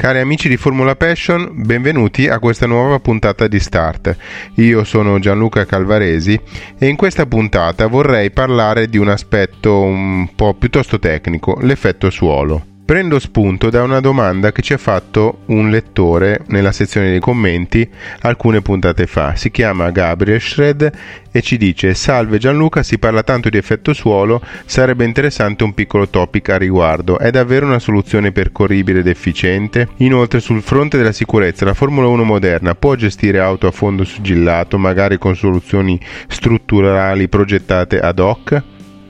Cari amici di Formula Passion, benvenuti a questa nuova puntata di Start. Io sono Gianluca Calvaresi e in questa puntata vorrei parlare di un aspetto un po' piuttosto tecnico, l'effetto suolo. Prendo spunto da una domanda che ci ha fatto un lettore nella sezione dei commenti alcune puntate fa. Si chiama Gabriel Shred e ci dice: Salve Gianluca, si parla tanto di effetto suolo, sarebbe interessante un piccolo topic a riguardo. È davvero una soluzione percorribile ed efficiente? Inoltre, sul fronte della sicurezza, la Formula 1 moderna può gestire auto a fondo sigillato, magari con soluzioni strutturali progettate ad hoc?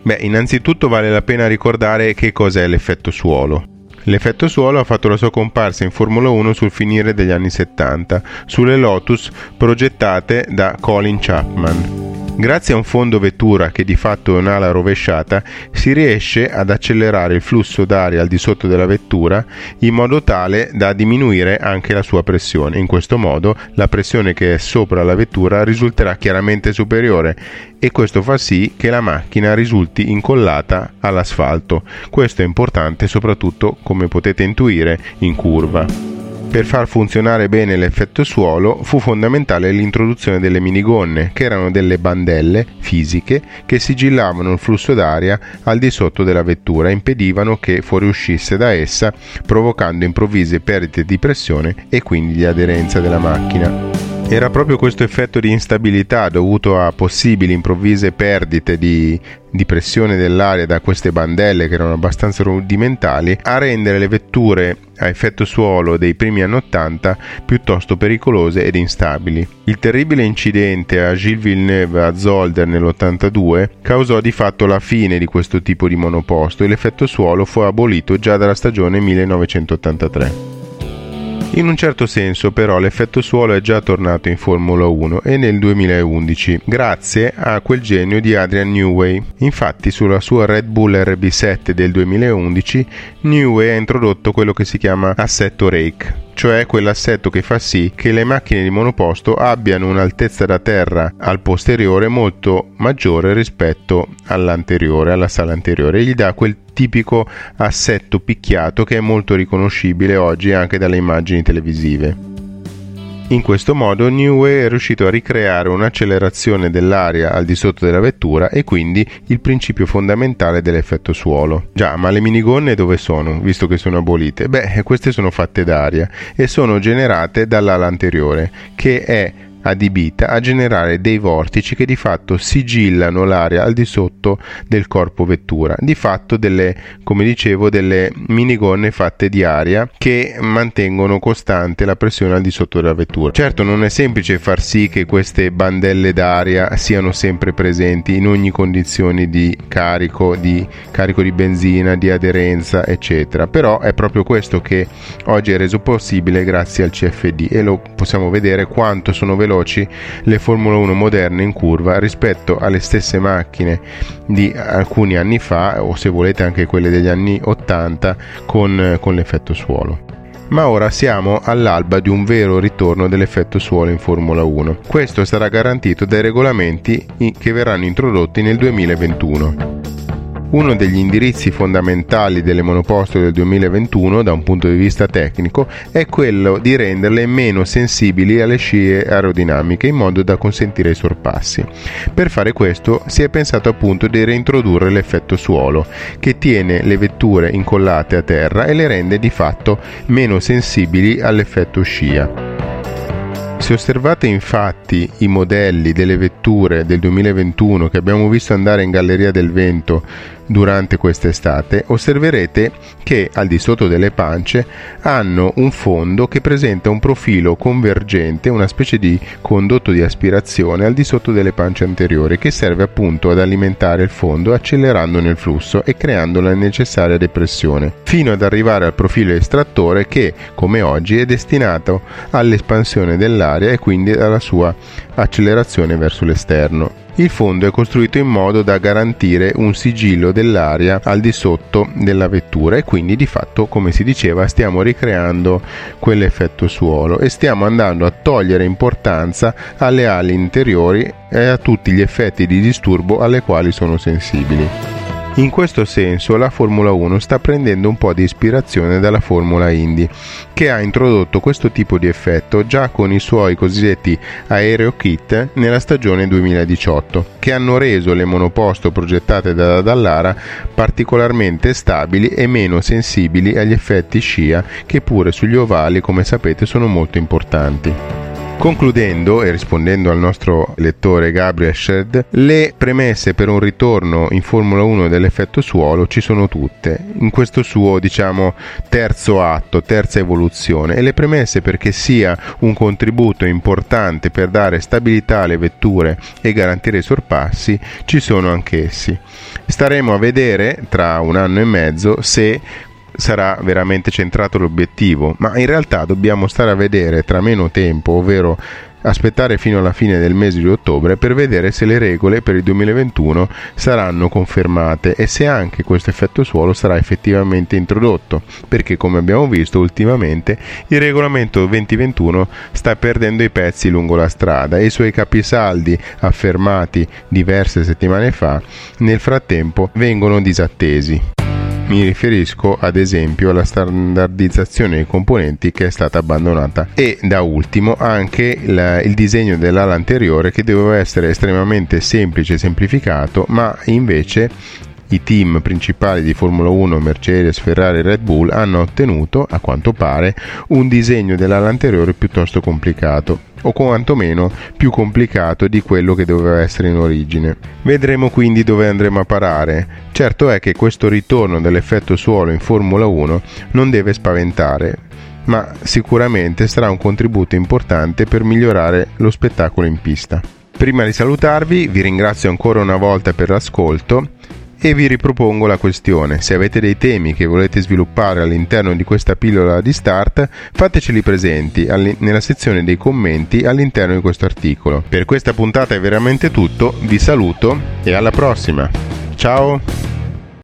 Beh, innanzitutto vale la pena ricordare che cos'è l'effetto suolo. L'effetto suolo ha fatto la sua comparsa in Formula 1 sul finire degli anni 70, sulle Lotus progettate da Colin Chapman. Grazie a un fondo vettura che di fatto è un'ala rovesciata, si riesce ad accelerare il flusso d'aria al di sotto della vettura in modo tale da diminuire anche la sua pressione. In questo modo la pressione che è sopra la vettura risulterà chiaramente superiore e questo fa sì che la macchina risulti incollata all'asfalto. Questo è importante soprattutto, come potete intuire, in curva. Per far funzionare bene l'effetto suolo fu fondamentale l'introduzione delle minigonne, che erano delle bandelle fisiche che sigillavano il flusso d'aria al di sotto della vettura e impedivano che fuoriuscisse da essa, provocando improvvise perdite di pressione e quindi di aderenza della macchina. Era proprio questo effetto di instabilità dovuto a possibili improvvise perdite di, di, pressione dell'aria da queste bandelle che erano abbastanza rudimentali a rendere le vetture a effetto suolo dei primi anni 80 piuttosto pericolose ed instabili. Il terribile incidente a Gilles Villeneuve a Zolder nell'82 causò di fatto la fine di questo tipo di monoposto e l'effetto suolo fu abolito già dalla stagione 1983. In un certo senso però l'effetto suolo è già tornato in Formula 1 e nel 2011 grazie a quel genio di Adrian Newey. Infatti sulla sua Red Bull RB7 del 2011 Newey ha introdotto quello che si chiama assetto rake cioè quell'assetto che fa sì che le macchine di monoposto abbiano un'altezza da terra al posteriore molto maggiore rispetto all'anteriore, alla sala anteriore, gli dà quel tipico assetto picchiato che è molto riconoscibile oggi anche dalle immagini televisive. In questo modo Newey è riuscito a ricreare un'accelerazione dell'aria al di sotto della vettura e quindi il principio fondamentale dell'effetto suolo. Già, ma le minigonne dove sono, visto che sono abolite? Beh, queste sono fatte d'aria e sono generate dall'ala anteriore, che è adibita a generare dei vortici che di fatto sigillano l'aria al di sotto del corpo vettura, di fatto delle, come dicevo, delle minigonne fatte di aria che mantengono costante la pressione al di sotto della vettura. Certo non è semplice far sì che queste bandelle d'aria siano sempre presenti in ogni condizione di carico, di carico di benzina, di aderenza, eccetera, però è proprio questo che oggi è reso possibile grazie al CFD e lo possiamo vedere quanto sono veloci veloci le Formula 1 moderne in curva rispetto alle stesse macchine di alcuni anni fa o se volete anche quelle degli anni 80 con, con l'effetto suolo ma ora siamo all'alba di un vero ritorno dell'effetto suolo in Formula 1. Questo sarà garantito dai regolamenti che verranno introdotti nel 2021. Uno degli indirizzi fondamentali delle monoposto del 2021 da un punto di vista tecnico è quello di renderle meno sensibili alle scie aerodinamiche in modo da consentire i sorpassi. Per fare questo si è pensato appunto di reintrodurre l'effetto suolo che tiene le vetture incollate a terra e le rende di fatto meno sensibili all'effetto scia. Se osservate infatti i modelli delle vetture del 2021 che abbiamo visto andare in Galleria del Vento durante quest'estate, osserverete che al di sotto delle pance hanno un fondo che presenta un profilo convergente, una specie di condotto di aspirazione al di sotto delle pance anteriori che serve appunto ad alimentare il fondo accelerandone il flusso e creando la necessaria depressione, fino ad arrivare al profilo estrattore che, come oggi, è destinato all'espansione dell'aria e quindi alla sua accelerazione verso l'esterno. Il fondo è costruito in modo da garantire un sigillo dell'aria al di sotto della vettura e quindi di fatto, come si diceva, stiamo ricreando quell'effetto suolo e stiamo andando a togliere importanza alle ali interiori e a tutti gli effetti di disturbo alle quali sono sensibili. In questo senso la Formula 1 sta prendendo un po' di ispirazione dalla Formula Indy, che ha introdotto questo tipo di effetto già con i suoi cosiddetti aereo kit nella stagione 2018, che hanno reso le monoposto progettate da Dallara particolarmente stabili e meno sensibili agli effetti scia che pure sugli ovali, come sapete, sono molto importanti. Concludendo e rispondendo al nostro lettore Gabriel Shed, le premesse per un ritorno in Formula 1 dell'effetto suolo ci sono tutte, in questo suo diciamo terzo atto, terza evoluzione e le premesse perché sia un contributo importante per dare stabilità alle vetture e garantire i sorpassi ci sono anch'essi. Staremo a vedere tra un anno e mezzo se sarà veramente centrato l'obiettivo, ma in realtà dobbiamo stare a vedere tra meno tempo, ovvero aspettare fino alla fine del mese di ottobre per vedere se le regole per il 2021 saranno confermate e se anche questo effetto suolo sarà effettivamente introdotto, perché come abbiamo visto ultimamente il regolamento 2021 sta perdendo i pezzi lungo la strada e i suoi capisaldi affermati diverse settimane fa nel frattempo vengono disattesi. Mi riferisco ad esempio alla standardizzazione dei componenti che è stata abbandonata. E da ultimo anche la, il disegno dell'ala anteriore che doveva essere estremamente semplice e semplificato ma invece i team principali di Formula 1, Mercedes, Ferrari e Red Bull hanno ottenuto, a quanto pare, un disegno dell'ala anteriore piuttosto complicato o quantomeno più complicato di quello che doveva essere in origine. Vedremo quindi dove andremo a parare. Certo è che questo ritorno dell'effetto suolo in Formula 1 non deve spaventare, ma sicuramente sarà un contributo importante per migliorare lo spettacolo in pista. Prima di salutarvi vi ringrazio ancora una volta per l'ascolto e vi ripropongo la questione. Se avete dei temi che volete sviluppare all'interno di questa pillola di start, fateceli presenti nella sezione dei commenti all'interno di questo articolo. Per questa puntata è veramente tutto, vi saluto e alla prossima. Ciao!